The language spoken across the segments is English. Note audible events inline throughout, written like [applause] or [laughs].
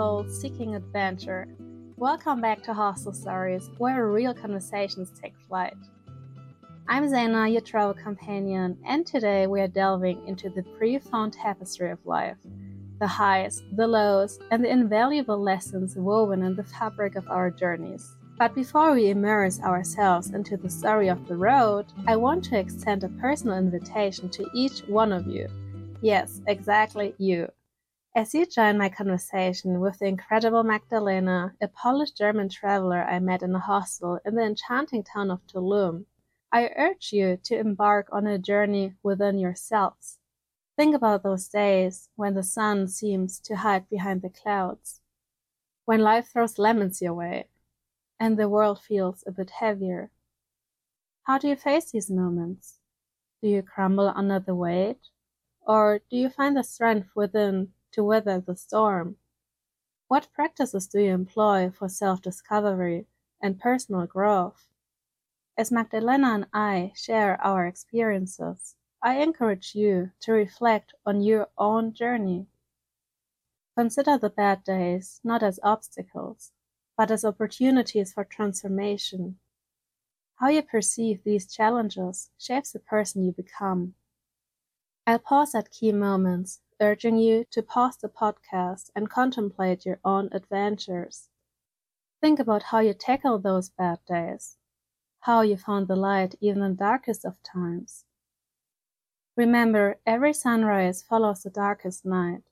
Souls seeking adventure. Welcome back to Hostel Stories, where real conversations take flight. I'm Zaina, your travel companion, and today we are delving into the profound tapestry of life the highs, the lows, and the invaluable lessons woven in the fabric of our journeys. But before we immerse ourselves into the story of the road, I want to extend a personal invitation to each one of you. Yes, exactly you. As you join my conversation with the incredible Magdalena, a Polish German traveler I met in a hostel in the enchanting town of Tulum, I urge you to embark on a journey within yourselves. Think about those days when the sun seems to hide behind the clouds, when life throws lemons your way, and the world feels a bit heavier. How do you face these moments? Do you crumble under the weight? Or do you find the strength within to weather the storm? What practices do you employ for self discovery and personal growth? As Magdalena and I share our experiences, I encourage you to reflect on your own journey. Consider the bad days not as obstacles, but as opportunities for transformation. How you perceive these challenges shapes the person you become. I'll pause at key moments urging you to pause the podcast and contemplate your own adventures. Think about how you tackle those bad days, how you found the light even in the darkest of times. Remember, every sunrise follows the darkest night.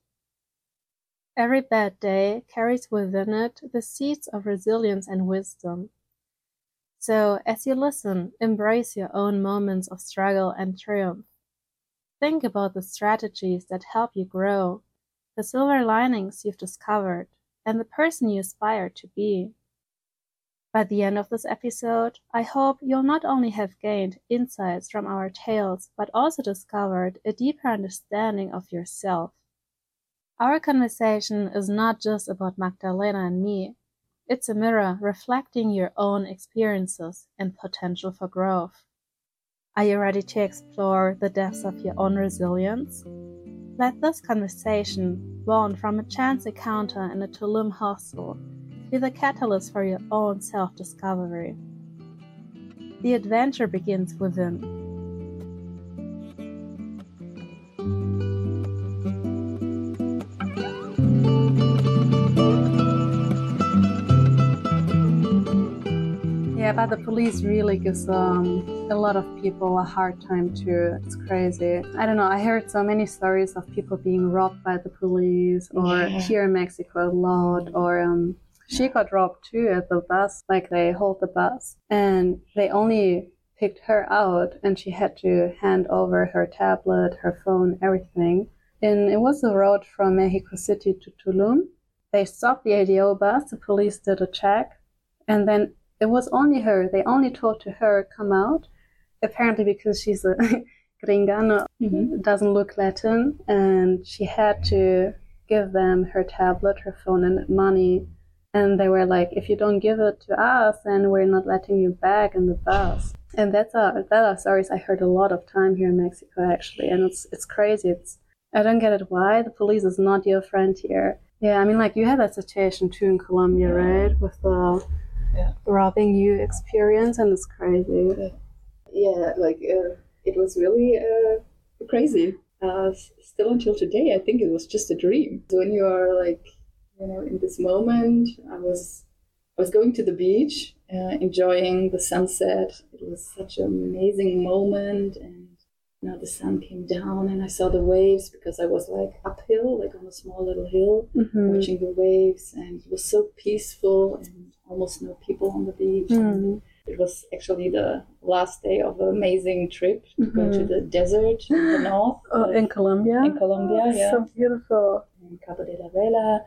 Every bad day carries within it the seeds of resilience and wisdom. So, as you listen, embrace your own moments of struggle and triumph. Think about the strategies that help you grow, the silver linings you've discovered, and the person you aspire to be. By the end of this episode, I hope you'll not only have gained insights from our tales, but also discovered a deeper understanding of yourself. Our conversation is not just about Magdalena and me, it's a mirror reflecting your own experiences and potential for growth. Are you ready to explore the depths of your own resilience? Let this conversation, born from a chance encounter in a Tulum hostel, be the catalyst for your own self discovery. The adventure begins within. But the police really gives um, a lot of people a hard time too. It's crazy. I don't know. I heard so many stories of people being robbed by the police, or yeah. here in Mexico a lot, or um, she got robbed too at the bus. Like they hold the bus, and they only picked her out, and she had to hand over her tablet, her phone, everything. And it was the road from Mexico City to Tulum. They stopped the ADO bus. The police did a check, and then it was only her. They only told to her come out. Apparently because she's a [laughs] gringa, mm-hmm. doesn't look Latin, and she had to give them her tablet, her phone, and money. And they were like, if you don't give it to us, then we're not letting you back in the bus. And that's a that are stories I heard a lot of time here in Mexico actually, and it's it's crazy. It's I don't get it why the police is not your friend here. Yeah, I mean like you had that situation too in Colombia, right? With the yeah. robbing you experience, and it's crazy. Yeah, like uh, it was really uh, crazy. Uh, still until today, I think it was just a dream. When you are like, you know, in this moment, I was, I was going to the beach, uh, enjoying the sunset. It was such an amazing moment, and you know, the sun came down, and I saw the waves because I was like uphill, like on a small little hill, mm-hmm. watching the waves, and it was so peaceful and almost no people on the beach. Mm. It was actually the last day of an amazing trip to mm-hmm. go to mm-hmm. the desert in the north. [gasps] Oh, in Colombia? In Colombia, oh, yeah. So beautiful. In Cabo de la Vela.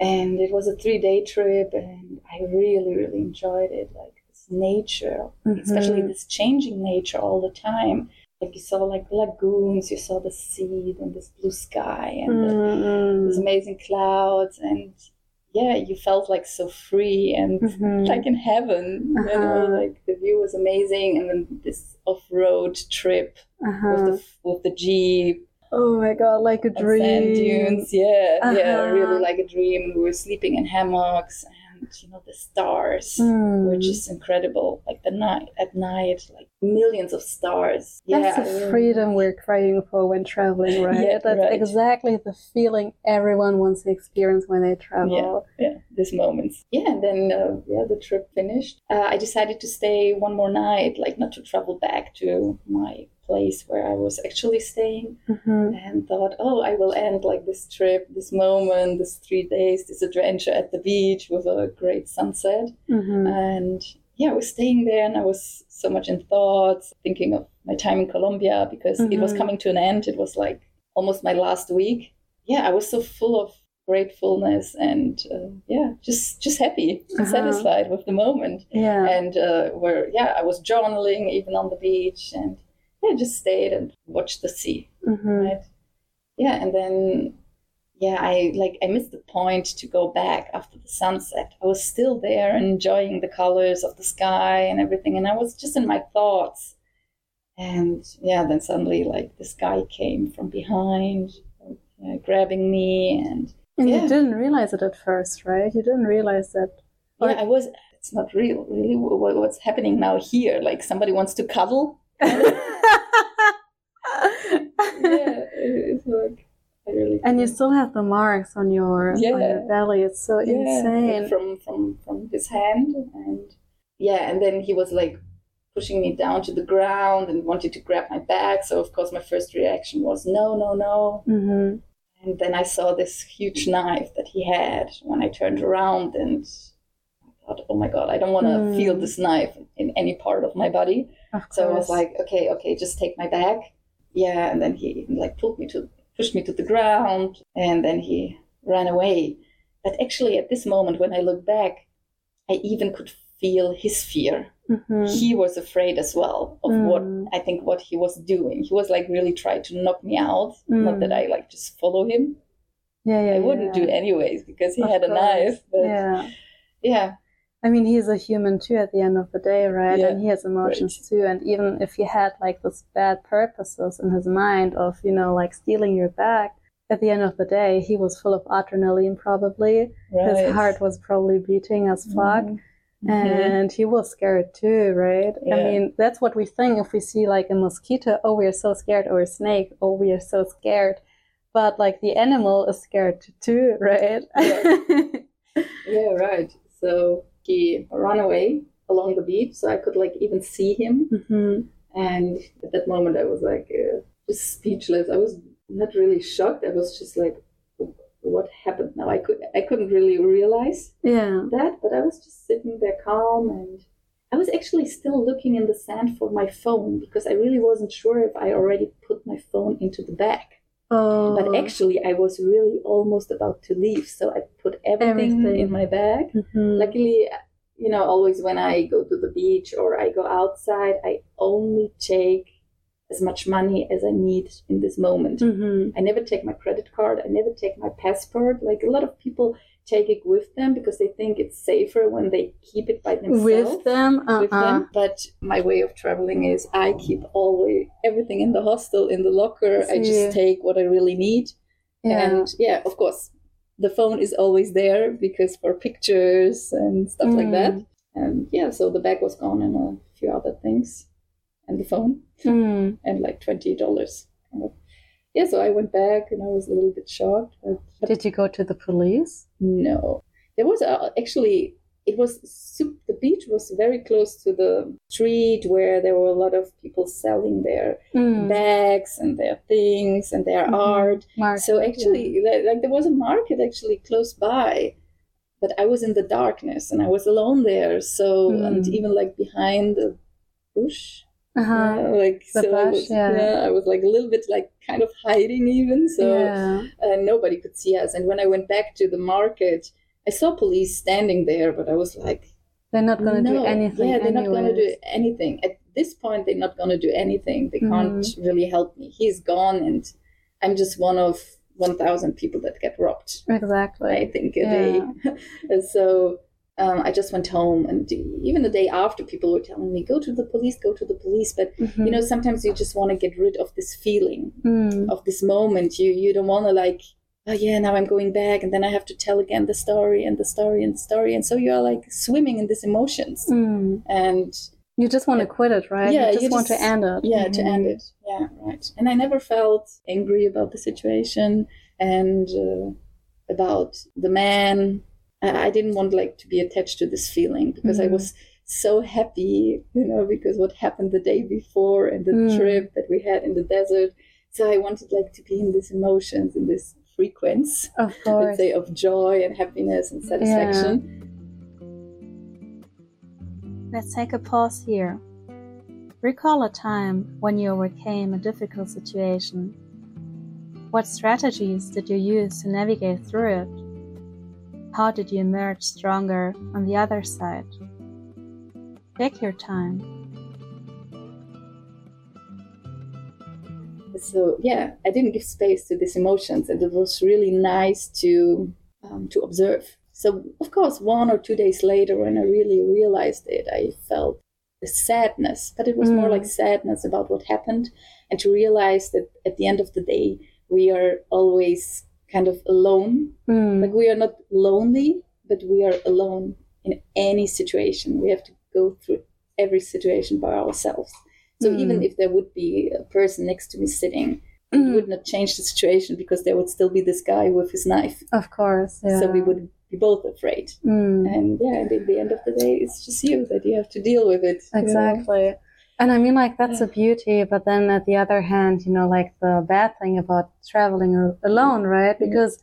And it was a three day trip, and I really, really enjoyed it. Like this nature, mm-hmm. especially this changing nature all the time like you saw like lagoons, you saw the sea and this blue sky and mm-hmm. the, these amazing clouds and yeah, you felt like so free and mm-hmm. like in heaven. Uh-huh. You know, uh-huh. like the view was amazing, and then this off-road trip uh-huh. with the with the jeep. Oh my god, like a dream. sand dunes. Yeah, yeah, Uh-huh. really like a dream. We were sleeping in hammocks and you know the stars. Mm. were just incredible. Like the night at night, like millions of stars. That's yeah, the freedom we're craving for when traveling, [laughs] right? Yeah, That's right. exactly the feeling everyone wants to experience when they travel. yeah, these moments. Yeah, and then uh, yeah, the trip finished. Uh, I decided to stay one more night, like not to travel back to my place where I was actually staying, Mhm. and thought, oh, I will end like this trip, this moment, this three days, this adventure at the beach with a great sunset. Mhm. And yeah, I was staying there and I was so much in thoughts, thinking of my time in Colombia because it was Mhm. coming to an end. It was like almost my last week. Yeah, I was so full of gratefulness and uh, yeah, just just happy and Uh-huh. satisfied with the moment. Yeah. And uh, where yeah, I was journaling even on the beach and yeah, just stayed and watched the sea Mhm. right yeah and then yeah i like i missed the point to go back after the sunset i was still there enjoying the colors of the sky and everything and i was just in my thoughts and yeah then suddenly like this guy came from behind uh, grabbing me and And Yeah. you didn't realize it at first, right? You didn't realize that. Or- yeah i was it's not real really what's happening now here like somebody wants to cuddle yeah it- it's like really and you still have the marks on your on your belly. It's so yeah, insane. from from from his hand and yeah and then he was like pushing me down to the ground and wanted to grab my bag so of course my first reaction was no no no hmm and then i saw this huge knife that he had when i turned around and i thought oh my god i don't want to Mm. feel this knife in any part of my body. So I was like, okay, okay, just take my bag. Yeah, and then he like pulled me to pushed me to the ground, and then he ran away. But actually, at this moment, when I look back, I even could feel his fear. Mhm. He was afraid as well of what Mm. I think what he was doing. He was like really trying to knock me out. Not Mm. that I like just follow him. yeah, yeah, I wouldn't yeah. do anyways because he Of had a knife. But Yeah. yeah, I mean, he's a human too at the end of the day, right? Yeah, and he has emotions too. And even if he had like those bad purposes in his mind of, you know, like stealing your bag, at the end of the day, he was full of adrenaline probably. right. His heart was probably beating as fuck. Mhm. And he was scared too, right? I mean, that's what we think if we see like a mosquito, oh, we are so scared, or a snake, oh, we are so scared. But like the animal is scared too, right? Yeah, [laughs] right. So he ran away along the beach, so I could like even see him. hmm And at that moment, I was like uh, just speechless. I was not really shocked. I was just like, "What happened now?" I could I couldn't really realize Yeah. that, but I was just sitting there calm, and I was actually still looking in the sand for my phone because I really wasn't sure if I already put my phone into the bag. Oh. But actually, I was really almost about to leave, so I put everything, Everything. in my bag. Mhm. Luckily, you know, always when I go to the beach or I go outside, I only take as much money as I need in this moment. Mhm. I never take my credit card. I never take my passport. Like a lot of people take it with them because they think it's safer when they keep it by themselves. With them, uh with them. But my way of traveling is I keep always everything in the hostel in the locker. I just take what I really need. Yeah. And yeah, of course, the phone is always there because for pictures and stuff like that. Mm. And yeah, so the bag was gone and a few other things, and the phone Mm. [laughs] and like twenty dollars. Kind of. Yeah, so I went back and I was a little bit shocked, but, but Did you go to the police? No, there was a, actually it was the beach was very close to the street where there were a lot of people selling their Mm. bags and their things and their Mhm. art Mark, so actually like, like there was a market actually close by but i was in the darkness and i was alone there so and Mm. even like behind the bush uh-huh. yeah, like The so I was, yeah. i was like a little bit like kind of hiding even so yeah. uh, nobody could see us and when i went back to the market i saw police standing there but i was like They're not going to do anything. Yeah, they're not going to do anything. At this point, they're not going to do anything. They Mhm. can't really help me. He's gone, and I'm just one of 1,000 people that get robbed, Exactly. I think, a Yeah. day. and [laughs] so um, I just went home, and even the day after, people were telling me, "Go to the police, go to the police." But Mhm. you know, sometimes you just want to get rid of this feeling, Mm. of this moment. You you don't want to like, oh yeah, now I'm going back, and then I have to tell again the story and the story and the story, and so you're like swimming in these emotions, Mm. and You just want to quit it, right? Yeah, you just you want just- to end it. yeah, to Mhm. end it, yeah, right. And I never felt angry about the situation and uh, about the man. I, I didn't want like to be attached to this feeling because I Mhm. was so happy, you know, because what happened the day before and the Mm. trip that we had in the desert. So I wanted like to be in these emotions, in this frequency, Of [laughs] let's say, of joy and happiness and satisfaction. Let's take a pause here. Recall a time when you overcame a difficult situation. What strategies did you use to navigate through it? How did you emerge stronger on the other side? Take your time. so yeah i didn't give space to these emotions and it was really nice to um, to observe so of course one or two days later when i really realized it i felt the sadness but it was more Mm. like sadness about what happened and to realize that at the end of the day we are always kind of alone Mm. like we are not lonely but we are alone in any situation we have to go through every situation by ourselves so Mm. even if there would be a person next to me sitting it Mm. would not change the situation because there would still be this guy with his knife Of course. Yeah. so we would be both afraid Mm. and yeah and at the end of the day it's just you that you have to deal with it you know? And I mean, like, that's a beauty, but then at the other hand, you know, like the bad thing about traveling alone, right? Yeah. Because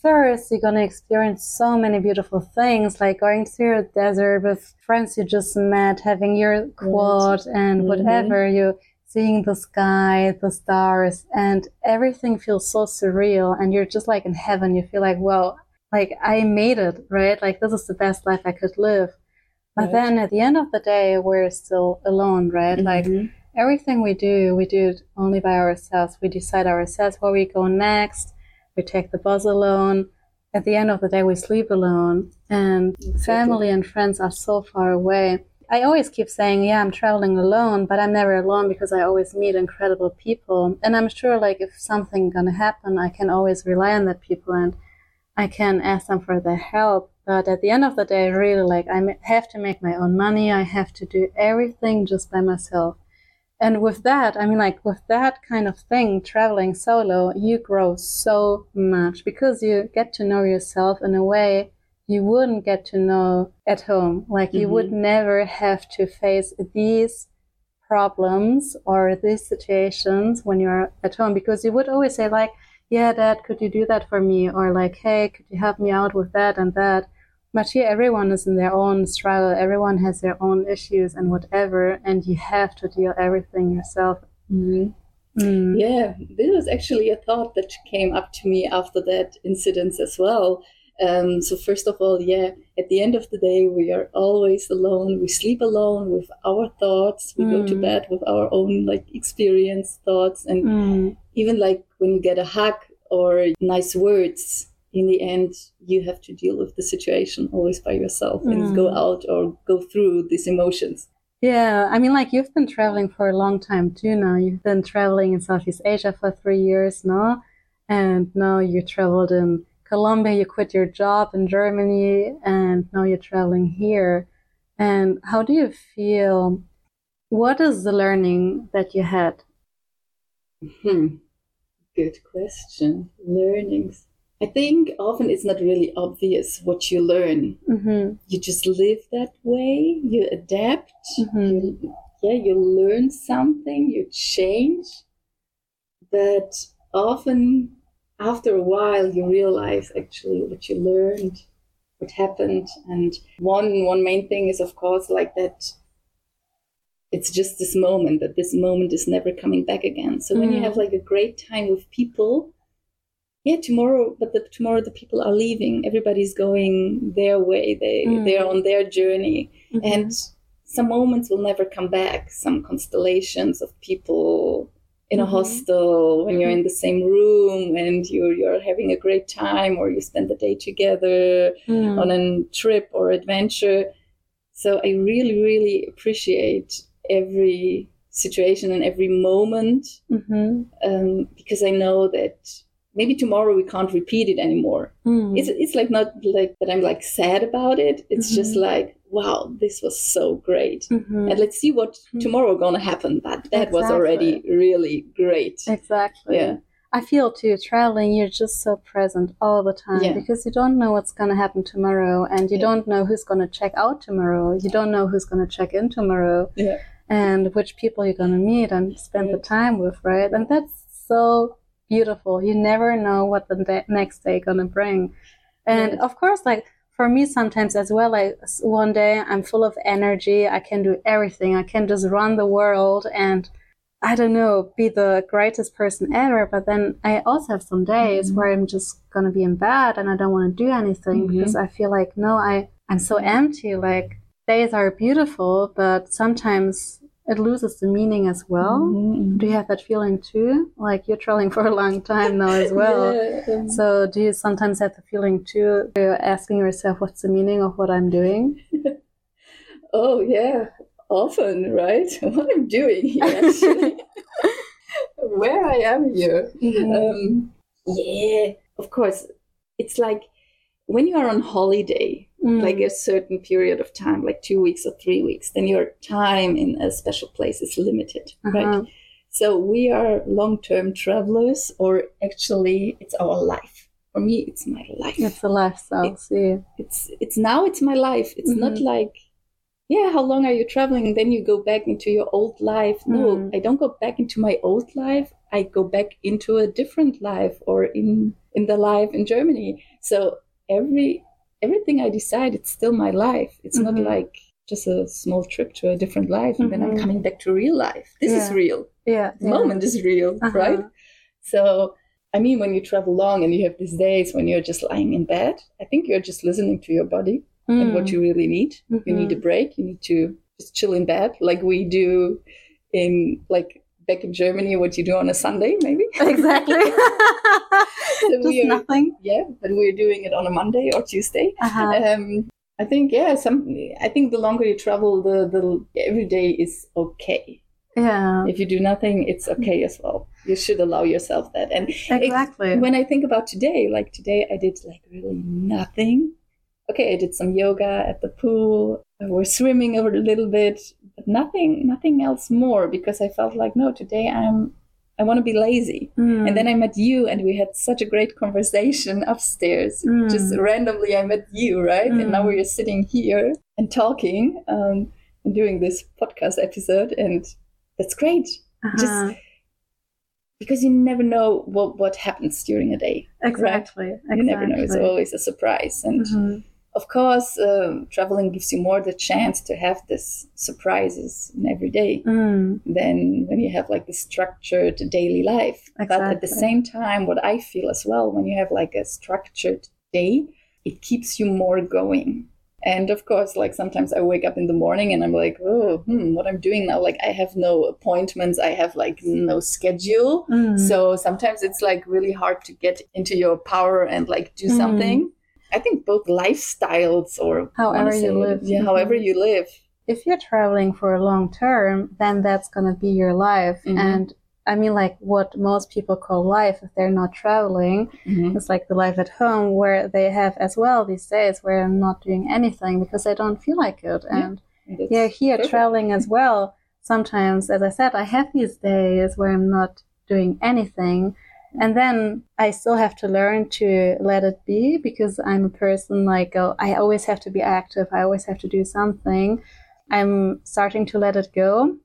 first, you're going to experience so many beautiful things, like going through a desert with friends you just met, having your quad and Mhm. whatever, you seeing the sky, the stars, and everything feels so surreal. And you're just like in heaven. You feel like, well, like I made it, right? Like, this is the best life I could live. But Right. then at the end of the day, we're still alone, right? Like Mhm. everything we do, we do it only by ourselves. We decide ourselves where we go next. We take the bus alone. At the end of the day, we sleep alone. And Exactly. family and friends are so far away. I always keep saying, yeah, I'm traveling alone, but I'm never alone because I always meet incredible people. And I'm sure, like, if something gonna happen, I can always rely on that people and I can ask them for their help. But at the end of the day, really, like, I have to make my own money. I have to do everything just by myself. And with that, I mean, like, with that kind of thing, traveling solo, you grow so much because you get to know yourself in a way you wouldn't get to know at home. Like, you would mm-hmm. never have to face these problems or these situations when you're at home because you would always say, like, yeah, dad, could you do that for me? Or like, hey, could you help me out with that and that? But here, everyone is in their own struggle. Everyone has their own issues and whatever, and you have to deal everything yourself. Mhm. Mm. Yeah, this was actually a thought that came up to me after that incident as well. Um, so first of all, yeah, at the end of the day, we are always alone. We sleep alone with our thoughts. We go to Mm. bed with our own like experience thoughts, and Mm. even like when you get a hug or nice words, in the end, you have to deal with the situation always by yourself and Mm. go out or go through these emotions. Yeah, I mean, like you've been traveling for a long time too now. You've been traveling in Southeast Asia for three years now, and now you traveled in Colombia. You quit your job in Germany, and now you're traveling here. And how do you feel? What is the learning that you had? Hmm. Good question. Learnings. I think often it's not really obvious what you learn. Mm-hmm. You just live that way. You adapt. Mhm. You, yeah, you learn something. You change. But often, after a while, you realize actually what you learned, what happened, and one one main thing is of course like that it's just this moment that this moment is never coming back again so when you Mm. have like a great time with people yeah tomorrow but the, tomorrow the people are leaving everybody's going their way they Mm. they're on their journey Mhm. and some moments will never come back some constellations of people in a Mhm. hostel when you're in the same room and you're you're having a great time or you spend the day together Mm. on a trip or adventure. So I really, really appreciate every situation and every moment Mhm. um, because I know that maybe tomorrow we can't repeat it anymore. Mm. It's it's like not like that I'm like sad about it. It's just Mhm. like wow, this was so great. Mhm. And let's see what Mhm. tomorrow gonna happen. But that was already really great. Exactly. Yeah. I feel too, traveling, you're just so present all the time Yeah. because you don't know what's going to happen tomorrow and you Yeah. don't know who's going to check out tomorrow. You don't know who's going to check in tomorrow Yeah. and which people you're going to meet and spend the time with, right? And that's so beautiful. You never know what the da- next day going to bring. And Right. of course, like for me, sometimes as well, like one day I'm full of energy. I can do everything. I can just run the world and I don't know, be the greatest person ever. But then I also have some days Mhm. where I'm just gonna be in bed and I don't want to do anything Mhm. because I feel like no, I I'm so empty. Like days are beautiful, but sometimes it loses the meaning as well. Mhm. Do you have that feeling too? Like you're traveling for a long time now as well. [laughs] Yeah, So do you sometimes have the feeling too? You're asking yourself, what's the meaning of what I'm doing? [laughs] oh yeah, often, right? [laughs] What I'm doing here, actually. Where I am here. Um, yeah, of course. It's like when you are on holiday, Mm. like a certain period of time, like two weeks or three weeks, then your time in a special place is limited, right? Uh-huh. So we are long-term travelers, or actually, it's our life. For me, it's my life. It's a lifestyle. See. it's it's now it's my life. It's not Mhm. like, yeah, how long are you traveling? And then you go back into your old life. No, Mm. I don't go back into my old life. I go back into a different life, or in in the life in Germany. So every everything I decide, it's still my life. It's Mhm. not like just a small trip to a different life, and then I'm Mhm. coming back to real life. This is real. Yeah. The yeah. moment is real, Uh-huh. right? So, I mean, when you travel long and you have these days when you're just lying in bed, I think you're just listening to your body and what Mm. you really need. You need a break. You need to just chill in bed, like we do in like back in Germany. What you do on a Sunday, maybe. [laughs] exactly. So [laughs] Just we are- nothing. yeah, but we're doing it on a Monday or Tuesday. Uh-huh. Um, I think yeah. Some. I think the longer you travel, the the every day is okay. Yeah. If you do nothing, it's okay as well. You should allow yourself that. And Exactly. when I think about today, like today I did like really nothing. Okay, I did some yoga at the pool. I was swimming a little bit, but nothing, nothing else more because I felt like no, today I'm, I want to be lazy. Mm. And then I met you, and we had such a great conversation [laughs] upstairs. Mm. Just randomly, I met you, right? And now Mm. we're sitting here and talking um, and doing this podcast episode, and that's great Uh-huh. just because you never know what what happens during a day. exactly. Exactly. You never know; it's always a surprise. And Mhm. Of course, um, traveling gives you more the chance to have this surprises in every day Mm. than when you have like the structured daily life. But at the same time, what I feel as well, when you have like a structured day, it keeps you more going. And of course, like sometimes I wake up in the morning and I'm like, oh, hmm, what I'm doing now? Like I have no appointments, I have like no schedule. Mm. So sometimes it's like really hard to get into your power and like do Mm. something. I think both lifestyles or However you live. yeah, however Mhm. you live. if you're traveling for a long term, then that's going to be your life. Mhm. And I mean, like what most people call life if they're not traveling, it's like the life at home where they have as well these days where I'm not doing anything because I don't feel like it. And That's yeah, here perfect. traveling as well. Sometimes, as I said, I have these days where I'm not doing anything. And then I still have to learn to let it be because I'm a person like, oh, I always have to be active. I always have to do something. I'm starting to let it go,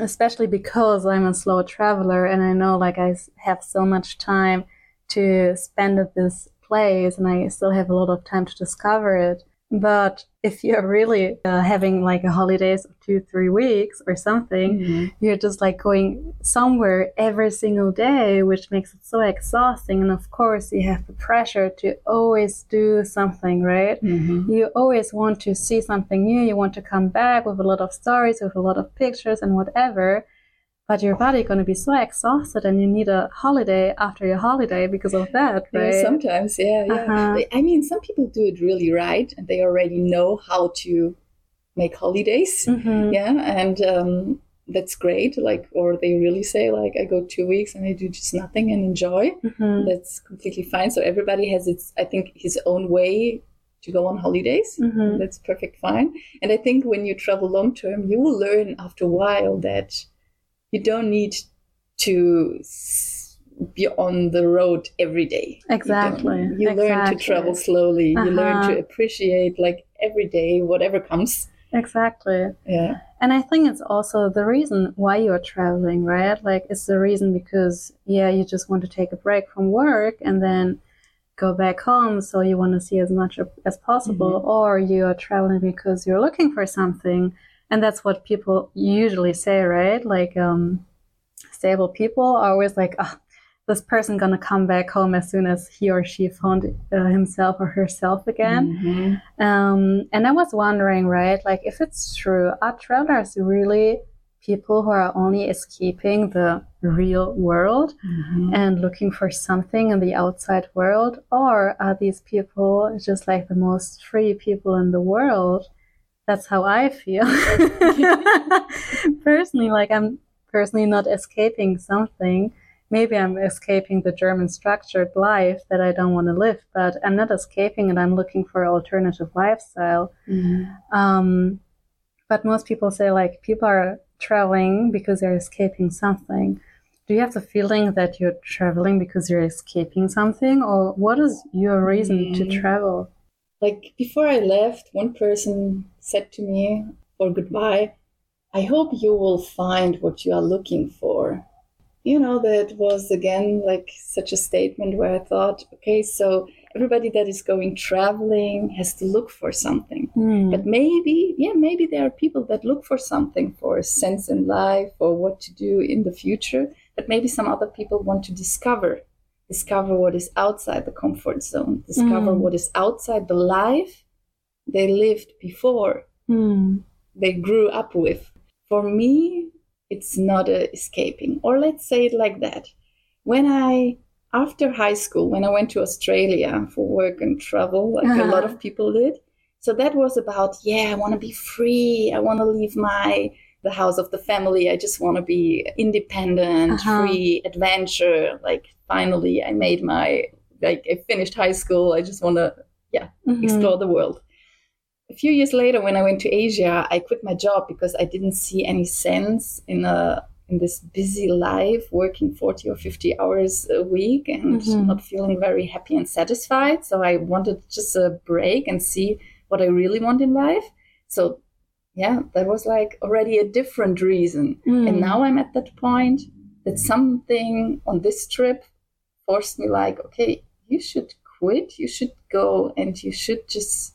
especially because I'm a slow traveler and I know like I have so much time to spend at this place and I still have a lot of time to discover it. But if you're really uh, having like a holidays of two, three weeks or something, Mhm. you're just like going somewhere every single day, which makes it so exhausting. And of course, you have the pressure to always do something, right? Mhm. You always want to see something new. You want to come back with a lot of stories, with a lot of pictures and whatever. But your body going to be so exhausted and you need a holiday after your holiday because of that right yeah, sometimes yeah yeah Uh-huh. i mean some people do it really right and they already know how to make holidays Mhm. yeah and um, that's great like or they really say like i go two weeks and i do just nothing and enjoy Mhm. that's completely fine so everybody has its i think his own way to go on holidays Mhm. that's perfect fine and i think when you travel long term you will learn after a while that you don't need to be on the road every day You don't. Exactly, you, learn to travel slowly you learn Uh-huh. to appreciate like every day whatever comes exactly yeah And I think it's also the reason why you're traveling, right? Like, it's the reason because, yeah, you just want to take a break from work and then go back home. So you want to see as much as possible, or you are traveling because you're looking for something. And that's what people usually say, right? Like, um, stable people are always like, oh, this person gonna come back home as soon as he or she found uh, himself or herself again. Mhm. Um, and I was wondering, right, like if it's true, are travelers really people who are only escaping the real world Mhm. and looking for something in the outside world? Or are these people just like the most free people in the world? That's how I feel. [laughs] personally, like I'm personally not escaping something. Maybe I'm escaping the German structured life that I don't want to live, but I'm not escaping it. I'm looking for alternative lifestyle. Mhm. Um, but most people say like people are traveling because they're escaping something. Do you have the feeling that you're traveling because you're escaping something, or what is your reason to Mm. travel? like before I left, one person said to me for goodbye, I hope you will find what you are looking for. You know, that was again like such a statement where I thought, okay, so everybody that is going traveling has to look for something. Hmm. But maybe, yeah, maybe there are people that look for something for a sense in life or what to do in the future. But maybe some other people want to discover, discover what is outside the comfort zone, discover Mm. what is outside the life they lived before, Hmm. they grew up with. For me, it's not a escaping. Or let's say it like that. When I after high school, when I went to Australia for work and travel, like a lot of people did. So that was about, yeah, I want to be free. I want to leave my the house of the family. I just want to be independent, Uh-huh. free, adventure. Like finally, I made my like I finished high school. I just want to Mhm. explore the world. A few years later, when I went to Asia, I quit my job because I didn't see any sense in a in this busy life, working forty or fifty hours a week and Mhm. not feeling very happy and satisfied. So I wanted just a break and see what I really want in life. So yeah, that was like already a different reason. Hmm. And now I'm at that point that something on this trip forced me like, okay, you should quit, you should go and you should just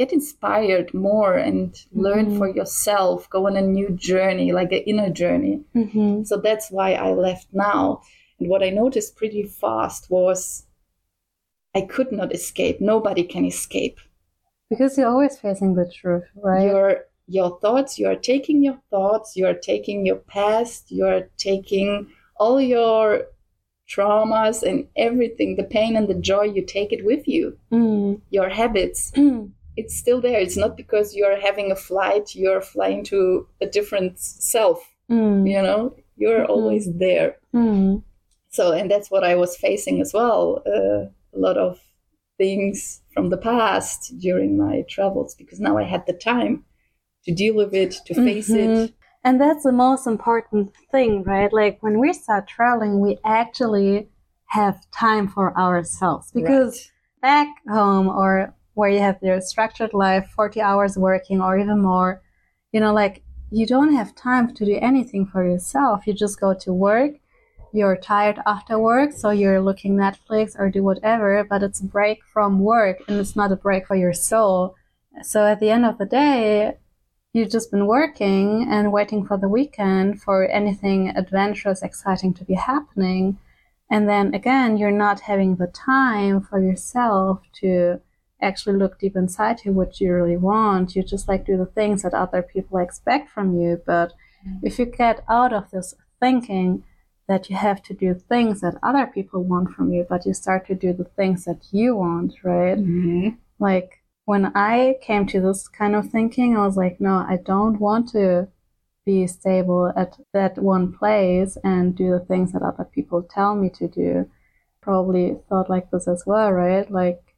get inspired more and learn Mhm. for yourself, go on a new journey, like an inner journey. Mhm. So that's why I left now. And what I noticed pretty fast was I could not escape. Nobody can escape. Because you're always facing the truth, right? your your thoughts you are taking your thoughts you are taking your past you are taking all your traumas and everything the pain and the joy you take it with you Mm. your habits Mm. It's still there it's not because you're having a flight you're flying to a different self Mm. you know you're Mhm. always there Mm. so and that's what i was facing as well uh, a lot of things from the past during my travels because now i had the time to deal with it to face Mhm. it And that's the most important thing, right? Like when we start traveling, we actually have time for ourselves because back home or where you have your structured life, 40 hours working or even more, you know, like you don't have time to do anything for yourself. You just go to work. You're tired after work, so you're looking Netflix or do whatever, but it's a break from work and it's not a break for your soul. So at the end of the day, you've just been working and waiting for the weekend for anything adventurous, exciting to be happening. And then again, you're not having the time for yourself to actually look deep inside you what you really want. You just like do the things that other people expect from you. But if you get out of this thinking that you have to do things that other people want from you, but you start to do the things that you want, right? Mm-hmm. Like when I came to this kind of thinking, I was like, no, I don't want to be stable at that one place and do the things that other people tell me to do. Probably thought like this as well, right? Like,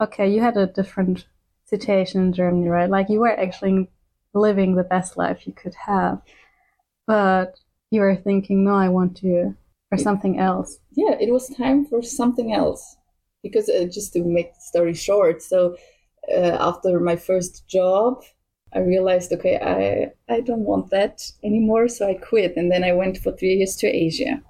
okay, you had a different situation in Germany, right? Like you were actually living the best life you could have. But you were thinking, no, I want to, or something else. Yeah, it was time for something else. Because uh, just to make the story short, so uh, after my first job, I realized, okay, I, I don't want that anymore. So I quit. And then I went for three years to Asia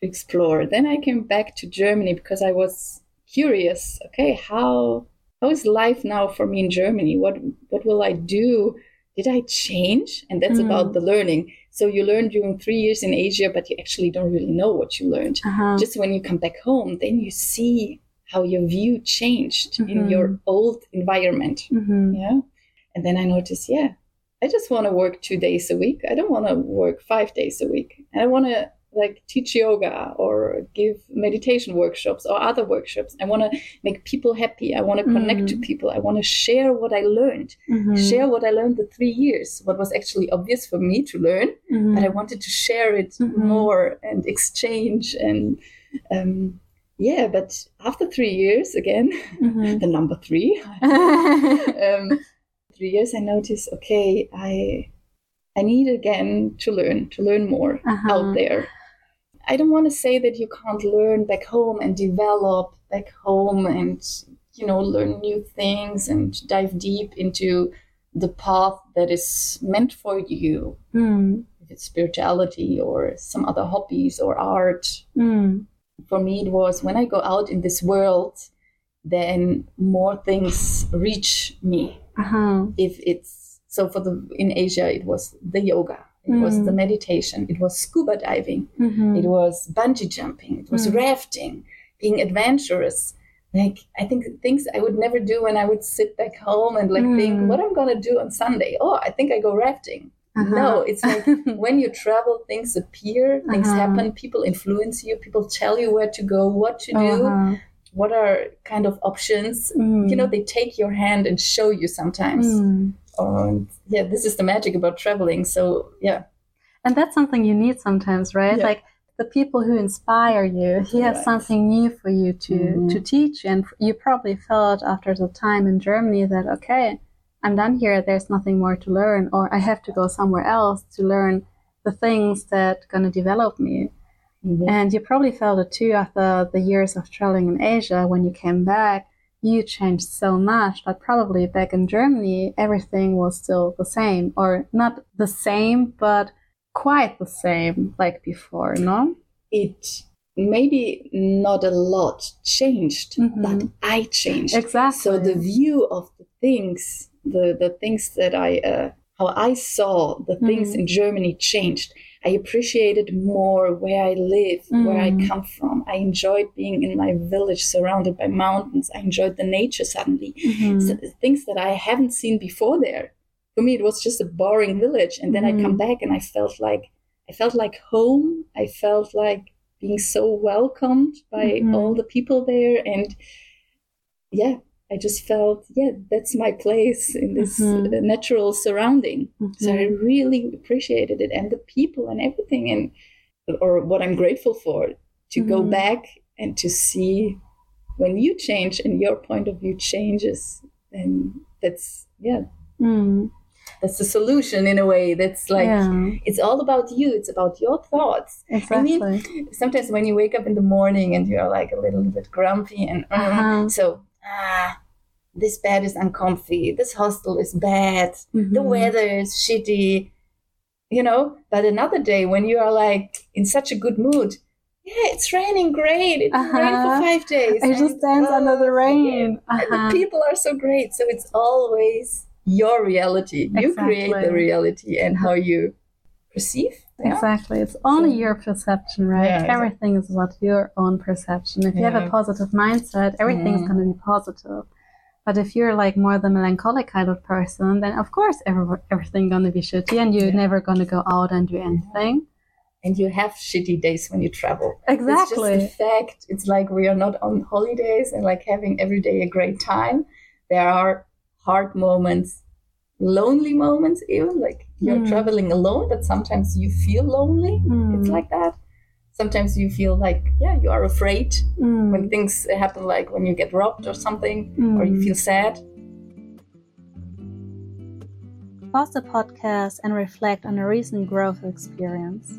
to explore. Then I came back to Germany because I was curious. Okay, how how is life now for me in Germany? What what will I do? Did I change? And that's mm. about the learning. So you learn during three years in Asia, but you actually don't really know what you learned. Uh-huh. Just when you come back home, then you see how your view changed mm-hmm. in your old environment. Mm-hmm. Yeah. And then I noticed, yeah, I just want to work two days a week. I don't want to work five days a week. And I want to like teach yoga or give meditation workshops or other workshops. I want to make people happy. I want to connect Mm-hmm. to people. I want to share what I learned, Mhm. share what I learned the three years, what was actually obvious for me to learn, Mhm. but I wanted to share it Mhm. more and exchange. And um, yeah, but after three years, again, Mhm. [laughs] the number three, [laughs] um, three years, I noticed, okay, I I need again to learn, to learn more Uh-huh. out there. I don't want to say that you can't learn back home and develop back home and you know learn new things and dive deep into the path that is meant for you, Mm. if it's spirituality or some other hobbies or art. Mm. For me, it was when I go out in this world, then more things reach me Uh-huh. if it's so for the in asia it was the yoga it was Mm. the meditation it was scuba diving Mhm. it was bungee jumping it was Mm. rafting being adventurous like i think things i would never do when i would sit back home and like think Mm. what i'm gonna do on sunday oh i think i go rafting Uh-huh. no it's like [laughs] when you travel things appear things Uh-huh. happen people influence you people tell you where to go what to do Uh-huh. what are kind of options Mm. you know they take your hand and show you sometimes Mm. And yeah this is the magic about traveling so yeah And that's something you need sometimes, right? Yeah. Like the people who inspire you, he has Right. something new for you to Mhm. to teach, and you probably felt after the time in Germany that okay, I'm done here. There's nothing more to learn, or I have to go somewhere else to learn the things that gonna develop me. And you probably felt it too after the years of traveling in Asia. When you came back, you changed so much that probably back in Germany, everything was still the same, or not the same, but quite the same like before, no? it maybe not a lot changed Mhm. but i changed Exactly. so the view of the things the the things that i uh, how i saw the things Mhm. in germany changed i appreciated more where i live where i Mm. come from i enjoyed being in my village surrounded by mountains i enjoyed the nature suddenly Mhm. so, things that I haven't seen before there. For me, it was just a boring village, and then I come Mhm. back and I felt like I felt like home. I felt like being so welcomed by Mhm. all the people there, and yeah, I just felt yeah, that's my place in this uh, natural surrounding. So I Mhm. really appreciated it, and the people and everything, and or what I'm grateful for to go Mhm. back and to see when you change and your point of view changes then that's yeah Mm. that's the solution in a way that's like yeah, it's all about you it's about your thoughts exactly. sometimes when you wake up in the morning and you're like a little bit grumpy and uh, Uh-huh. so ah this bed is uncomfy this hostel is bad the Mhm. weather is shitty you know but another day when you are like in such a good mood yeah it's raining great it Uh-huh. for five days I just dance under the oh, rain. yeah. and the Uh-huh. people are so great so it's always your reality you create the reality and how you perceive yeah. Exactly. It's only So- your perception, right? Yeah, exactly. Everything is about your own perception. If you have a positive mindset, everything's Mhm. going to be positive. But if you're like more the melancholic kind of person, then of course every, everything going to be shitty and you're Yeah. never going to go out and do anything. and you have shitty days when you travel. Exactly. It's just the fact. It's like we are not on holidays and like having every day a great time. There are hard moments, lonely moments, even like you're Mm. traveling alone, but sometimes you feel lonely. Mm. It's like that. Sometimes you feel like, yeah, you are afraid Mm. when things happen, like when you get robbed or something, or you Mm. feel sad. Pause the podcast and reflect on a recent growth experience.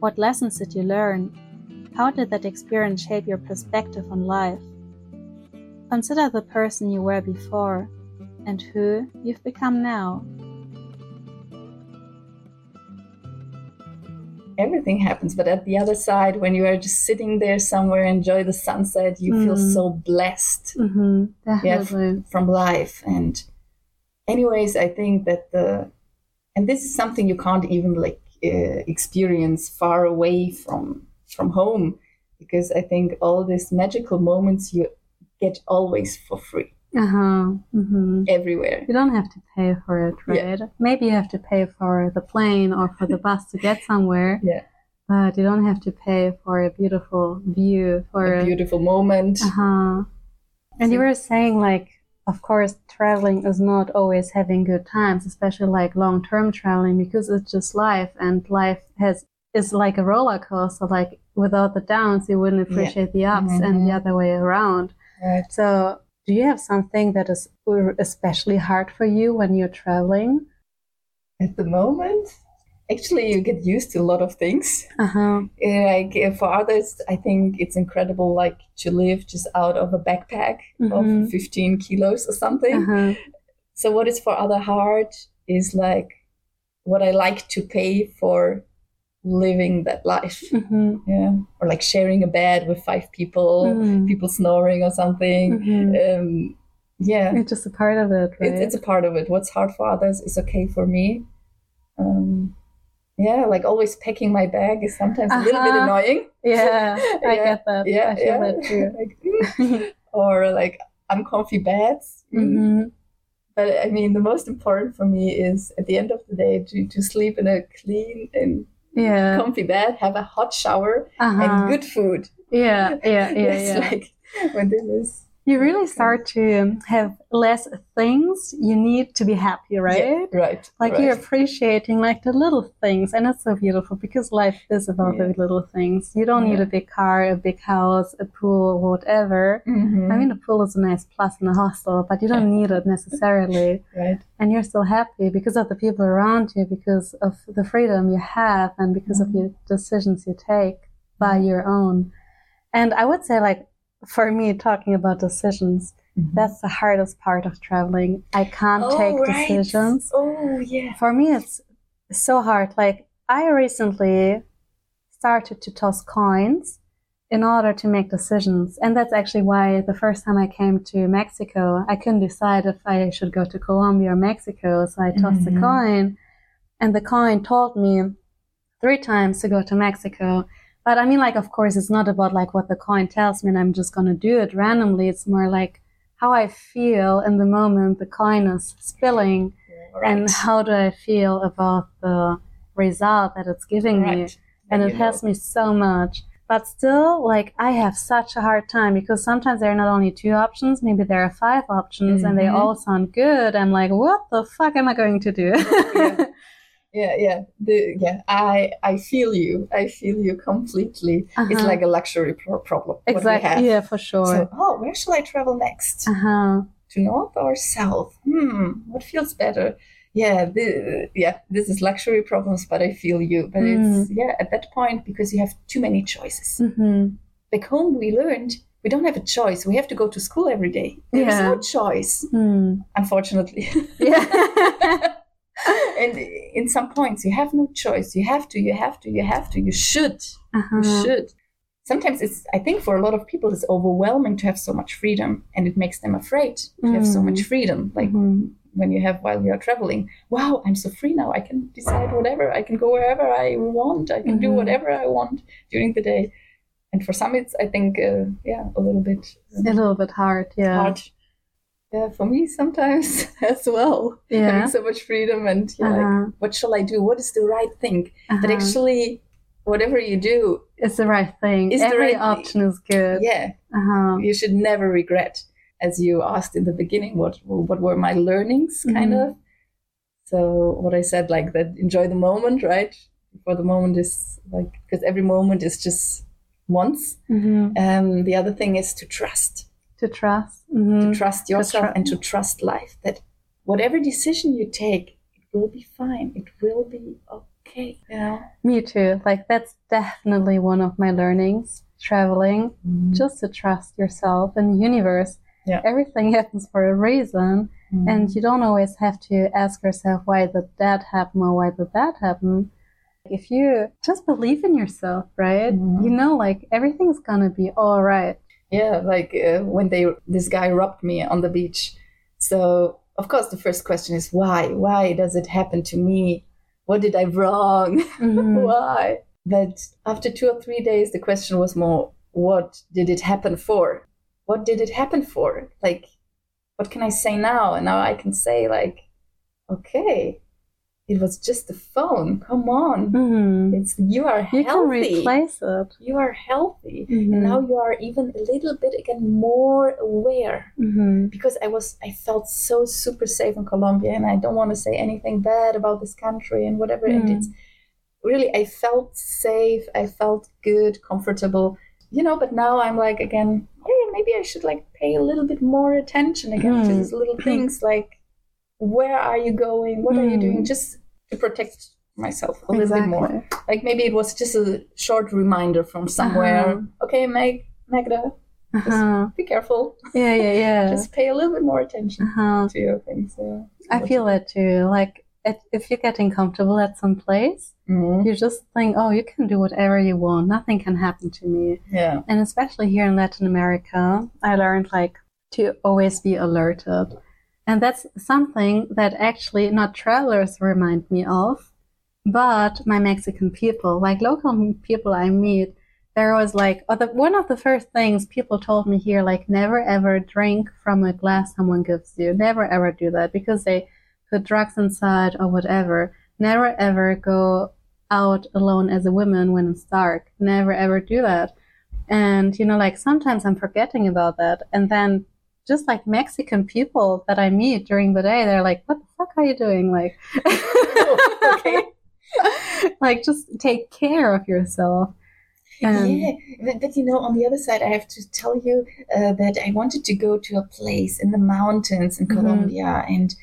What lessons did you learn? How did that experience shape your perspective on life? Consider the person you were before and who you've become now. Everything happens, but at the other side, when you are just sitting there somewhere, enjoy the sunset, you feel Mm. so blessed. Mm-hmm, Yeah, from life and anyways i think that the and this is something you can't even like uh, experience far away from from home because i think all these magical moments you get always for free Uh huh. Mm-hmm. everywhere You don't have to pay for it, Yeah. right? Maybe you have to pay for the plane or for the bus to get somewhere. [laughs] Yeah. But you don't have to pay for a beautiful view for a beautiful moment Uh huh. And you were saying like, of course, traveling is not always having good times, especially like long term traveling, because it's just life, and life has is like a roller coaster. Like without the downs, you wouldn't appreciate the ups, and the Mhm. other way around. right So, do you have something that is especially hard for you when you're traveling? at the moment actually you get used to a lot of things Uh huh. [laughs] like uh, for others i think it's incredible like to live just out of a backpack Mhm. of 15 kilos or something Uh huh. So what is for other hard is like what I like to pay for living that life. Mm-hmm. Yeah. Or like sharing a bed with five people, Mm. people snoring or something. Mhm. Um, yeah. It's just a part of it, right? It's, it's a part of it. What's hard for others is okay for me. Um, yeah, like always packing my bag is sometimes a little bit Uh-huh. annoying. yeah, I [laughs] Yeah, get that. Yeah, I yeah. that too. [laughs] Like, mm. or like uncomfy beds. Mm. hmm But I mean, the most important for me is at the end of the day to, to sleep in a clean and Yeah. [laughs] comfy bed, have a hot shower, Uh-huh. and good food. Yeah, yeah, [laughs] yeah, it's yeah. like when this is you really start to have less things you need to be happy, right? Yeah, right. Like right. you're appreciating like the little things, and it's so beautiful because life is about Yeah. the little things. You don't need a big car, a big house, a pool, whatever. Mhm. I mean, a pool is a nice plus in a hostel, but you don't need it necessarily. [laughs] right. And you're still happy because of the people around you, because of the freedom you have, and because of Mhm. your decisions you take by your own. And I would say, like, for me, talking about decisions, Mhm. that's the hardest part of traveling. I can't Oh, take right. decisions. Oh yeah. For me, it's so hard. Like, I recently started to toss coins in order to make decisions. And that's actually why the first time I came to Mexico, I couldn't decide if I should go to Colombia or Mexico. So I tossed Mhm. a coin, and the coin told me three times to go to Mexico. But I mean, like, of course, it's not about like what the coin tells me and I'm just going to do it randomly. It's more like how I feel in the moment the coin is spilling Right. and how do I feel about the result that it's giving me. right. And it helps know. me so much. But still, like, I have such a hard time because sometimes there are not only two options, maybe there are five options and they Mhm. all sound good. I'm like, what the fuck am I going to do? Yeah. [laughs] Yeah, yeah, the, yeah. I I feel you. I feel you completely. It's Uh-huh. like a luxury pro- problem. what we have. exactly. Yeah, for sure. So, oh, where shall I travel next? uh huh. to north or south? Hmm, what feels better? Yeah, the, yeah, this is luxury problems, but I feel you. But it's yeah, at that point because you have too many choices. hmm Back home, we learned we don't have a choice. We have to go to school every day. There's Yeah. no choice, Mm. unfortunately. Yeah. [laughs] [laughs] and in some points, you have no choice. You have to. You have to. You have to. You should. uh-huh. You should. Sometimes it's. I think for a lot of people, it's overwhelming to have so much freedom, and it makes them afraid to have so Mm. much freedom. Like Mhm. when you have while you're traveling wow i'm so free now i can decide whatever i can go wherever i want i can do Mhm. whatever i want during the day and for some it's i think uh, yeah a little bit um, A little bit hard. Yeah. hard yeah for me sometimes [laughs] as well Yeah. having so much freedom and you're like Uh-huh. what shall i do what is the right thing but Uh-huh. actually whatever you do it's the right thing. It's the Every right thing. option is good. yeah Uh-huh. you should never regret as you asked in the beginning what what were my learnings kind Mhm. of so what i said like that enjoy the moment right for the moment is like because every moment is just once Mhm. um the other thing is to trust To trust. Mhm. to trust yourself tru- and to trust life that whatever decision you take it will be fine it will be okay you know Me too. Like that's definitely one of my learnings. Traveling, just to trust yourself and the universe. Yeah. Everything [laughs] happens for a reason, Mhm. and you don't always have to ask yourself why did that happen or why did that happen. If you just believe in yourself, right? Mhm. You know, like everything's gonna be all right. Yeah, like uh, when they this guy robbed me on the beach. So of course the first question is why? Why does it happen to me? What did I wrong? [laughs] Mhm. why? But after two or three days, the question was more, what did it happen for? What did it happen for? Like, what can I say now? And now I can say like, okay, it was just the phone. Come on, Mhm. it's you are You can healthy. replace it. you are healthy Mhm. and now you are even a little bit again more aware Mhm. because i was i felt so super safe in colombia and i don't want to say anything bad about this country and whatever and Mm. it's really i felt safe i felt good comfortable you know but now i'm like again hey maybe i should like pay a little bit more attention again to Mm. these little things like where are you going what are you doing Mm. just to protect myself a little bit more like maybe it was just a short reminder from somewhere. Uh-huh. Okay, Meg, Magda, Uh-huh. be careful. Yeah, yeah, yeah. [laughs] Just pay a little bit more attention uh-huh. to your things. Yeah. I feel that too. Like if you're getting comfortable at some place, Mhm. you just think, oh, you can do whatever you want. Nothing can happen to me. Yeah. And especially here in Latin America, I learned like to always be alerted. And that's something that actually not travelers remind me of, but my Mexican people, like local people I meet. There was like, or the, one of the first things people told me here, like, never ever drink from a glass someone gives you. Never ever do that because they put drugs inside or whatever. Never ever go out alone as a woman when it's dark. Never ever do that. And, you know, like sometimes I'm forgetting about that. And then just like Mexican people that I meet during the day, they're like, what the fuck are you doing? Like, [laughs] okay. [laughs] like just take care of yourself. And yeah, but, but you know, on the other side, I have to tell you uh, that I wanted to go to a place in the mountains in Mhm. Colombia, and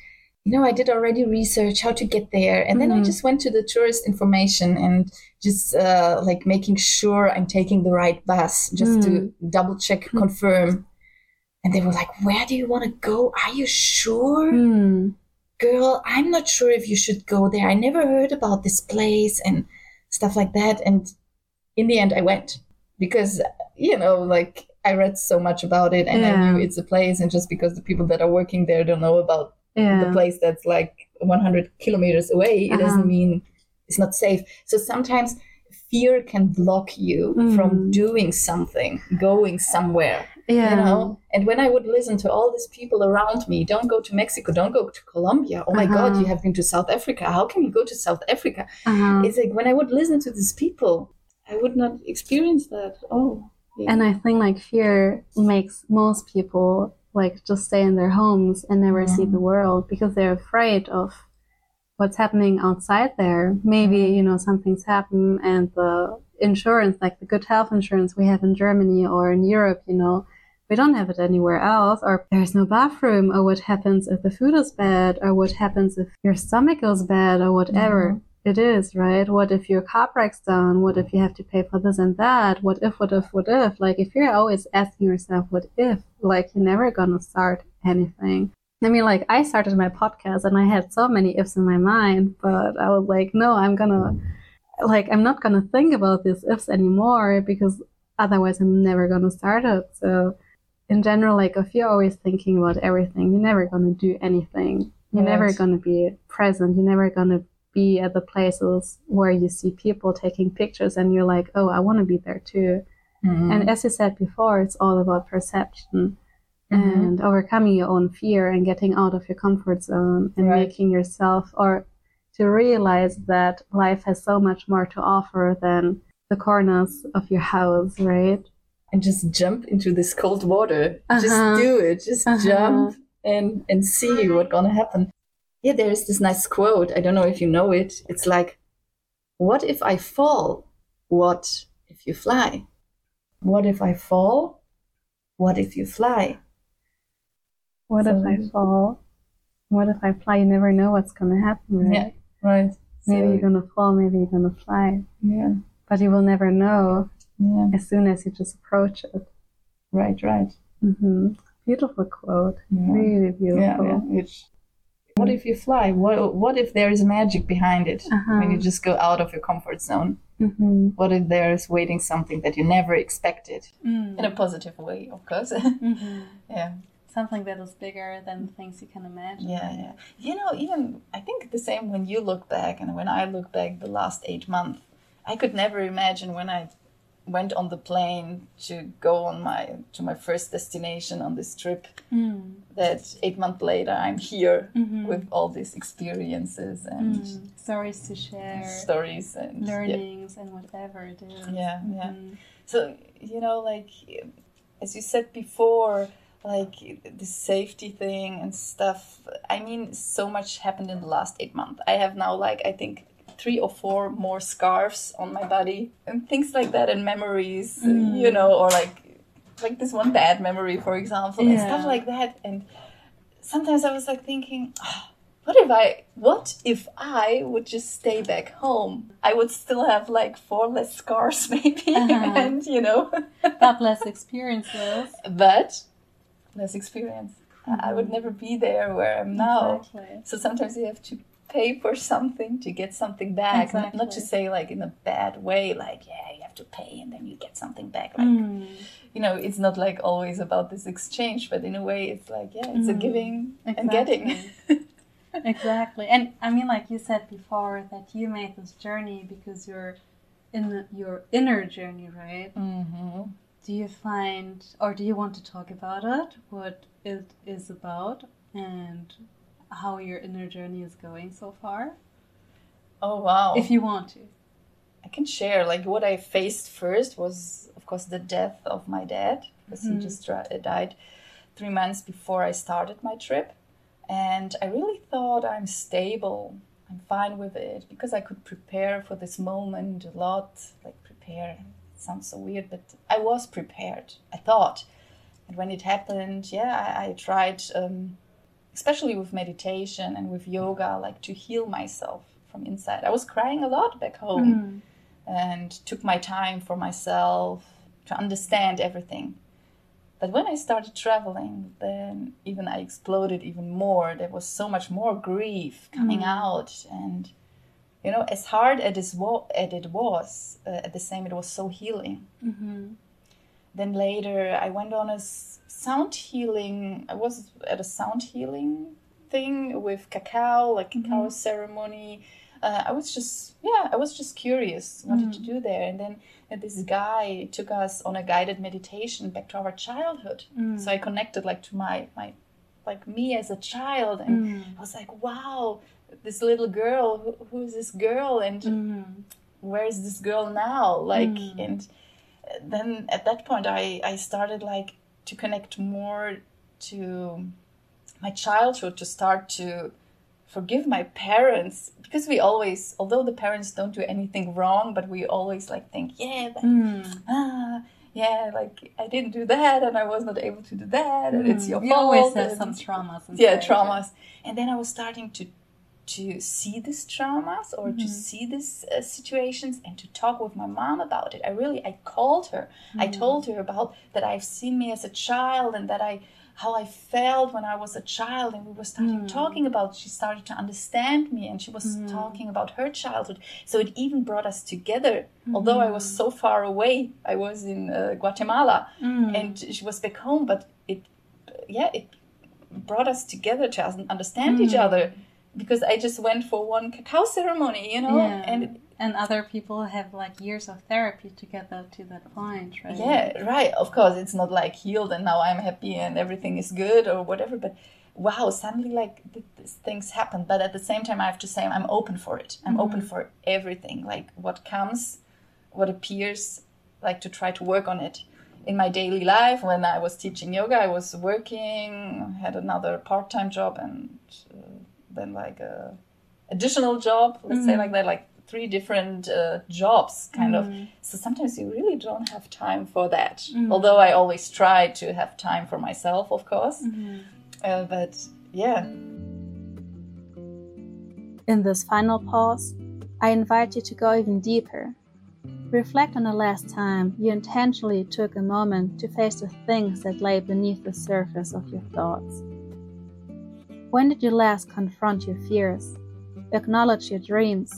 you know, I did already research how to get there, and then I Mhm. just went to the tourist information and just uh, like making sure I'm taking the right bus, just to double check, Mm. confirm. And they were like, "Where do you want to go? Are you sure?" Hmm. girl, I'm not sure if you should go there. I never heard about this place and stuff like that. And in the end, I went because, you know, like I read so much about it and I knew it's a place. And just because the people that are working there don't know about yeah. the place that's like 100 kilometers away, it Uh-huh. doesn't mean it's not safe. So sometimes fear can block you Mm. from doing something, going somewhere yeah. you know and when i would listen to all these people around me don't go to mexico don't go to colombia oh my god Uh-huh. you have been to south africa how can you go to south africa Uh-huh. it's like when i would listen to these people i would not experience that oh yeah. And I think like fear makes most people like just stay in their homes and never see Mhm. the world because they're afraid of what's happening outside there. Maybe, you know, something's happened and the insurance, like the good health insurance we have in Germany or in Europe, you know, we don't have it anywhere else, or there's no bathroom, or what happens if the food is bad, or what happens if your stomach goes bad, or whatever Mhm. it is, right? What if your car breaks down? What if you have to pay for this and that? What if, what if, what if? Like, if you're always asking yourself, what if, like, you're never gonna start anything. I mean, like, I started my podcast and I had so many ifs in my mind, but I was like, no, I'm gonna, like, I'm not gonna think about these ifs anymore because otherwise I'm never gonna start it. So, in general, like, if you're always thinking about everything, you're never gonna do anything. You're never gonna be present. You're never gonna be at the places where you see people taking pictures and you're like, oh, I want to be there too. Mhm. And as you said before, it's all about perception Mhm. and overcoming your own fear and getting out of your comfort zone and Right. making yourself or to realize that life has so much more to offer than the corners of your house, right? And just jump into this cold water. Uh-huh. Just do it. Just Uh-huh. jump and and see what's gonna happen. Yeah, there is this nice quote. I don't know if you know it. It's like, "What if I fall? What if you fly? What if I fall? What if you fly?" What if I fall? What if I fly? You never know what's gonna happen, right? Yeah, right. Maybe So, you're gonna fall, maybe you're gonna fly. yeah, But you will never know yeah, as soon as you just approach it. right, right. hmm Beautiful quote. Yeah. Really beautiful. yeah. It's, what if you fly? What what if there is magic behind it Uh-huh. when you just go out of your comfort zone? hmm What if there is waiting something that you never expected? Mm. In a positive way, of course. [laughs] hmm yeah, Something that is bigger than things you can imagine. yeah, yeah. You know, even I think the same when you look back and when I look back the last eight months, I could never imagine when I went on the plane to go on my to my first destination on this trip Mm. that eight months later I'm here Mhm. with all these experiences and Mm. Stories to share, stories and yeah. learnings, and whatever it is. Yeah, yeah. Mhm. So you know, like as you said before, like the safety thing and stuff. I mean, so much happened in the last eight months. I have now like I think three or four more scarves on my body and things like that and memories, Mm. you know, or like like this one bad memory, for example, and stuff like that. And sometimes I was like thinking. "Ah, what if I what if I would just stay back home? I would still have like four less scars [laughs] maybe Uh-huh. and you know [laughs] But less experiences. but less experience. I I would Mhm. never be there where I'm now. Exactly. So sometimes you have to pay for something to get something back. Not- Not to say like in a bad way, like yeah, you have to pay and then you get something back. Like Mm. you know, it's not like always about this exchange, but in a way, it's like yeah, it's a Mm. giving and getting. [laughs] exactly. And I mean, like you said before, that you made this journey because you're in your inner journey, right? hmm Do you find, or do you want to talk about it? What it is about, and how your inner journey is going so far? Oh wow! If you want to. I can share like what I faced first was of course the death of my dad because Mhm. he just died three months before I started my trip, and I really thought I'm stable, I'm fine with it because I could prepare for this moment a lot. Like prepare it sounds so weird, but I was prepared. I thought, and when it happened, yeah, I, I tried, um, especially with meditation and with yoga, like to heal myself from inside. I was crying a lot back home Mm. and took my time for myself to understand everything. But when I started traveling, then even I exploded even more. There was so much more grief coming Mm. out, and you know, as hard as it was, it was uh, at the same, it was so healing. Mm-hmm. Then later, I went on a sound healing. I was at a sound healing thing with cacao, like cacao Mhm. ceremony. Uh, I was just, yeah, I was just curious, wanted to Mm. do there. And then uh, this guy took us on a guided meditation back to our childhood. Mm. So I connected like to my my, like me as a child, and Mm. I was like, wow, this little girl. Who, who is this girl? And Mm. where is this girl now like Mm. and then at that point i i started like to connect more to my childhood to start to forgive my parents because we always although the parents don't do anything wrong but we always like think yeah that, Mm. ah yeah like i didn't do that and i was not able to do that and it's Mm. your We fault always have some traumas. yeah traumas and then i was starting to to see these traumas or to Mhm. see these uh, situations and to talk with my mom about it i really i called her i Mm. told her about that i've seen me as a child and that i how i felt when i was a child and we were starting Mm. talking about she started to understand me and she was Mm. talking about her childhood so it even brought us together although i was so far away i was in uh, guatemala Mm. and she was back home but it yeah it brought us together to understand each Mm. other because i just went for one cacao ceremony you know Yeah. and and other people have like years of therapy to get that to that point, right? yeah right of course it's not like healed and now i'm happy and everything is good or whatever but wow suddenly like th- things happen but at the same time i have to say i'm open for it i'm open Mhm. for everything like what comes what appears like to try to work on it in my daily life when i was teaching yoga i was working had another part-time job and uh, then like a additional job. Let's say like that like three different uh, jobs kind of. So sometimes you really don't have time for that. Although i always try to have time for myself of course. Uh, but yeah. In this final pause, I invite you to go even deeper. Reflect on the last time you intentionally took a moment to face the things that lay beneath the surface of your thoughts. When did you last confront your fears, acknowledge your dreams,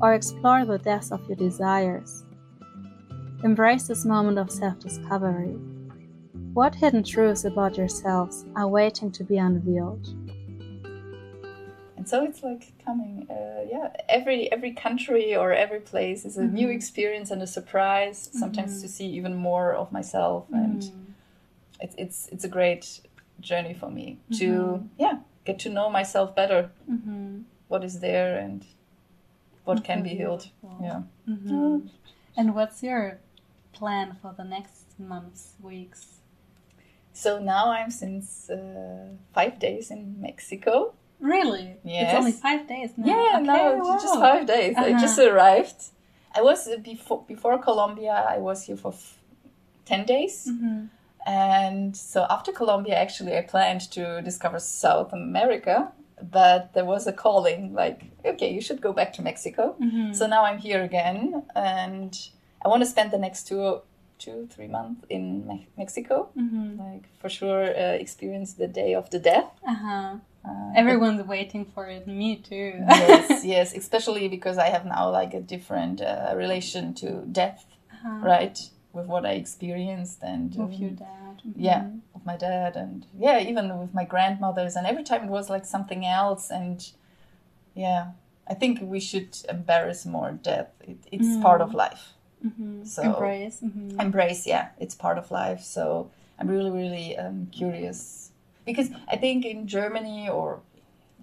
or explore the depths of your desires? Embrace this moment of self discovery. What hidden truths about yourselves are waiting to be unveiled? and so it's like coming uh, yeah every every country or every place is a new mm-hmm. experience and a surprise sometimes mm-hmm. to see even more of myself and mm. it's it's it's a great journey for me to mm-hmm. yeah get to know myself better what is there and what can be healed yeah And what's your plan for the next months, weeks? so now i'm since uh, five days in mexico Really? Yes. It's only five days now. Yeah, Okay, no, it's just five days. I just Uh-huh. arrived. I was uh, before before Colombia. I was here for f- ten days, Mm-hmm. And so after Colombia, actually, I planned to discover South America, but there was a calling like, okay, you should go back to Mexico. Mm-hmm. So now I'm here again, and I want to spend the next two, two, three months in Me- Mexico. Mm-hmm. Like for sure, uh, experience the day of the death. Uh-huh. Uh, Everyone's waiting for it. Me too. yes, [laughs] yes, especially because I have now like a different uh, relation to death, Uh-huh. right? With what I experienced and With um, your dad. yeah, Mhm. with my dad and yeah, even with my grandmothers, and every time it was like something else, and yeah, I think we should embarrass more death. It, it's part of life. Mhm. So- Embrace. Mhm. Embrace, yeah, it's part of life. So I'm really, really um, curious because I think in Germany or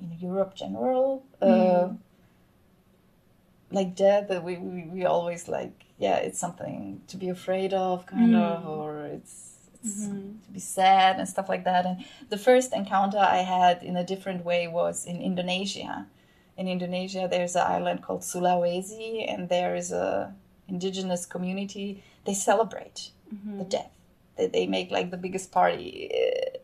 in Europe general, uh, like death, uh, we, we we always like yeah, it's something to be afraid of, kind of, or it's. it's To be sad and stuff like that. And the first encounter I had in a different way was in Indonesia. In Indonesia, there's an island called Sulawesi, and there is a indigenous community. They celebrate the death. They, they make like the biggest party uh,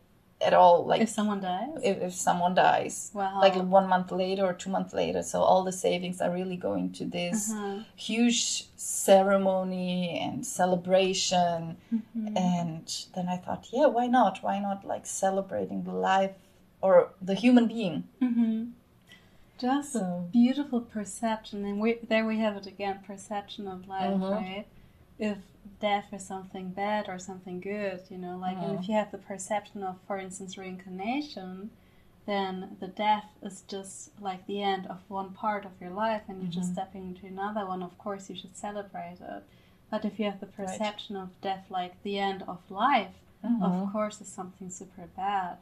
at all. Like If someone dies. if, if someone dies Wow. like one month later or two months later so all the savings are really going to this Uh-huh. huge ceremony and celebration Mm-hmm. and then i thought yeah why not why not like celebrating the life or the human being Mm-hmm. Just a So- beautiful perception, and we, there we have it again: perception of life, Mhm. right? If death is something bad or something good, you know, like, and Mm-hmm. if you have the perception of, for instance, reincarnation, then the death is just like the end of one part of your life, and you're just Mm-hmm. stepping into another one. Of course, you should celebrate it. But if you have the perception of death like the end of life, of course, it's something super bad.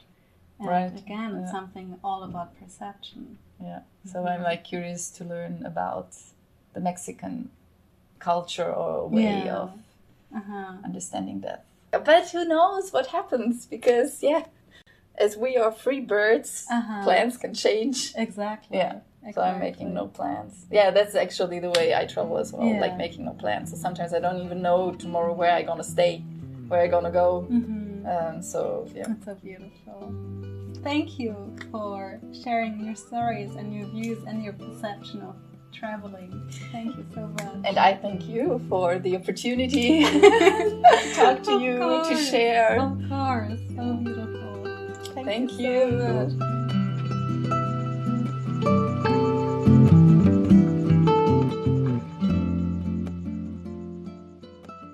And Mm-hmm. Right, again, it's something all about perception. yeah so i'm like curious to learn about the mexican culture or way Yeah. of Uh-huh. understanding death. But who knows what happens? Because yeah, as we are free birds, Uh-huh. plans can change. Exactly. Yeah. So I'm making no plans. Yeah, that's actually the way I travel as well. Yeah. Like making no plans. So sometimes I don't even know tomorrow where I'm gonna stay, where I'm gonna go. hmm Um, so yeah. It's so beautiful. Thank you for sharing your stories and your views and your perception of traveling. Thank you so much. And I thank you for the opportunity [laughs] to talk to Of you, to share. Of course. So beautiful. Thank, Thank so you. much.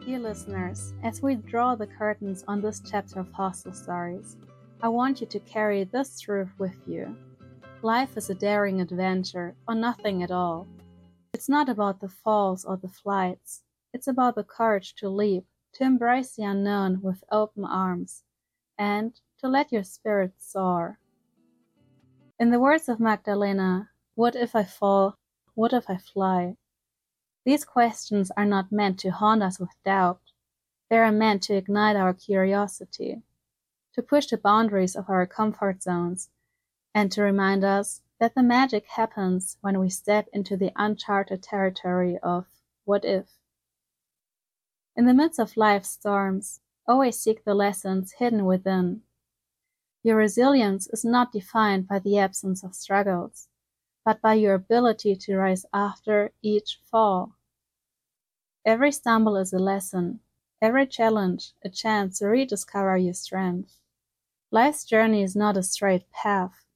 Dear listeners, as we draw the curtains on this chapter of Hostel Stories, I want you to carry this truth with you. Life is a daring adventure, or nothing at all. It's not about the falls or the flights, it's about the courage to leap, to embrace the unknown with open arms, and to let your spirit soar. In the words of Magdalena, what if I fall? What if I fly? These questions are not meant to haunt us with doubt. They are meant to ignite our curiosity, to push the boundaries of our comfort zones, and to remind us that the magic happens when we step into the uncharted territory of what if. In the midst of life's storms, always seek the lessons hidden within. Your resilience is not defined by the absence of struggles, but by your ability to rise after each fall. Every stumble is a lesson, every challenge a chance to rediscover your strength. Life's journey is not a straight path.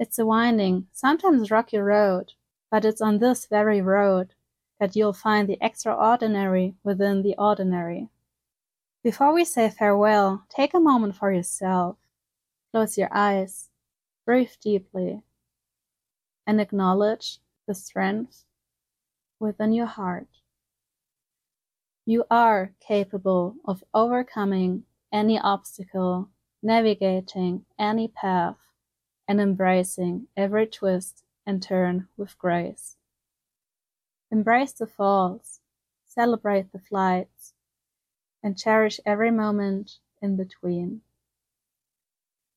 It's a winding, sometimes rocky road, but it's on this very road that you'll find the extraordinary within the ordinary. Before we say farewell, take a moment for yourself. Close your eyes, breathe deeply, and acknowledge the strength within your heart. You are capable of overcoming any obstacle, navigating any path, and embracing every twist and turn with grace. Embrace the falls, celebrate the flights, and cherish every moment in between.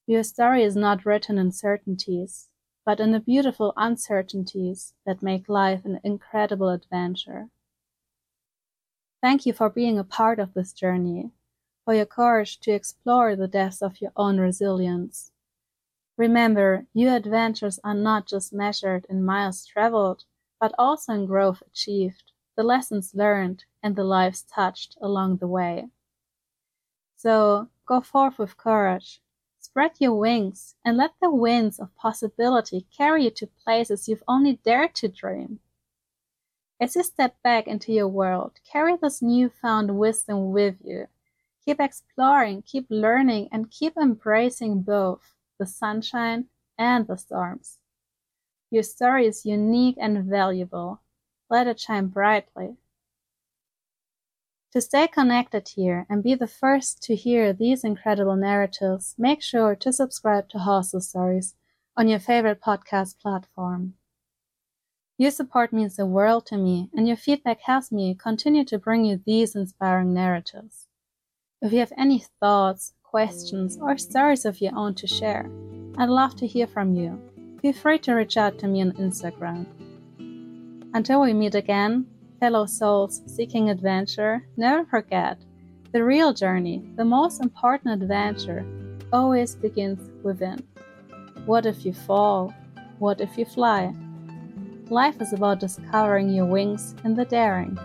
Your story is not written in certainties, but in the beautiful uncertainties that make life an incredible adventure. Thank you for being a part of this journey, for your courage to explore the depths of your own resilience. Remember, your adventures are not just measured in miles traveled, but also in growth achieved, the lessons learned, and the lives touched along the way. So go forth with courage, spread your wings, and let the winds of possibility carry you to places you've only dared to dream. As you step back into your world, carry this newfound wisdom with you. Keep exploring, keep learning, and keep embracing both the sunshine and the storms. Your story is unique and valuable. Let it shine brightly. To stay connected here and be the first to hear these incredible narratives, make sure to subscribe to Hostel Stories on your favorite podcast platform. Your support means the world to me, and your feedback helps me continue to bring you these inspiring narratives. If you have any thoughts, questions, or stories of your own to share, I'd love to hear from you feel free to reach out to me on Instagram. Until we meet again, fellow souls seeking adventure, never forget the real journey, the most important adventure, always begins within. What if you fall? What if you fly? Life is about discovering your wings in the daring.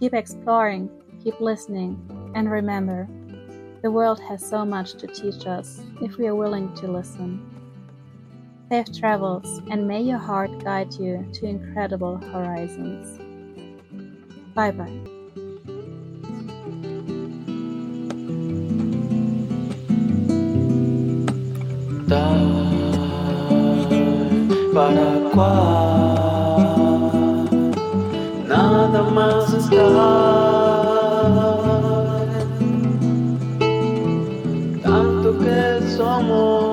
Keep exploring, keep listening, and remember, the world has so much to teach us if we are willing to listen. Safe travels, and may your heart guide you to incredible horizons. Bye bye. nada mais está. amor.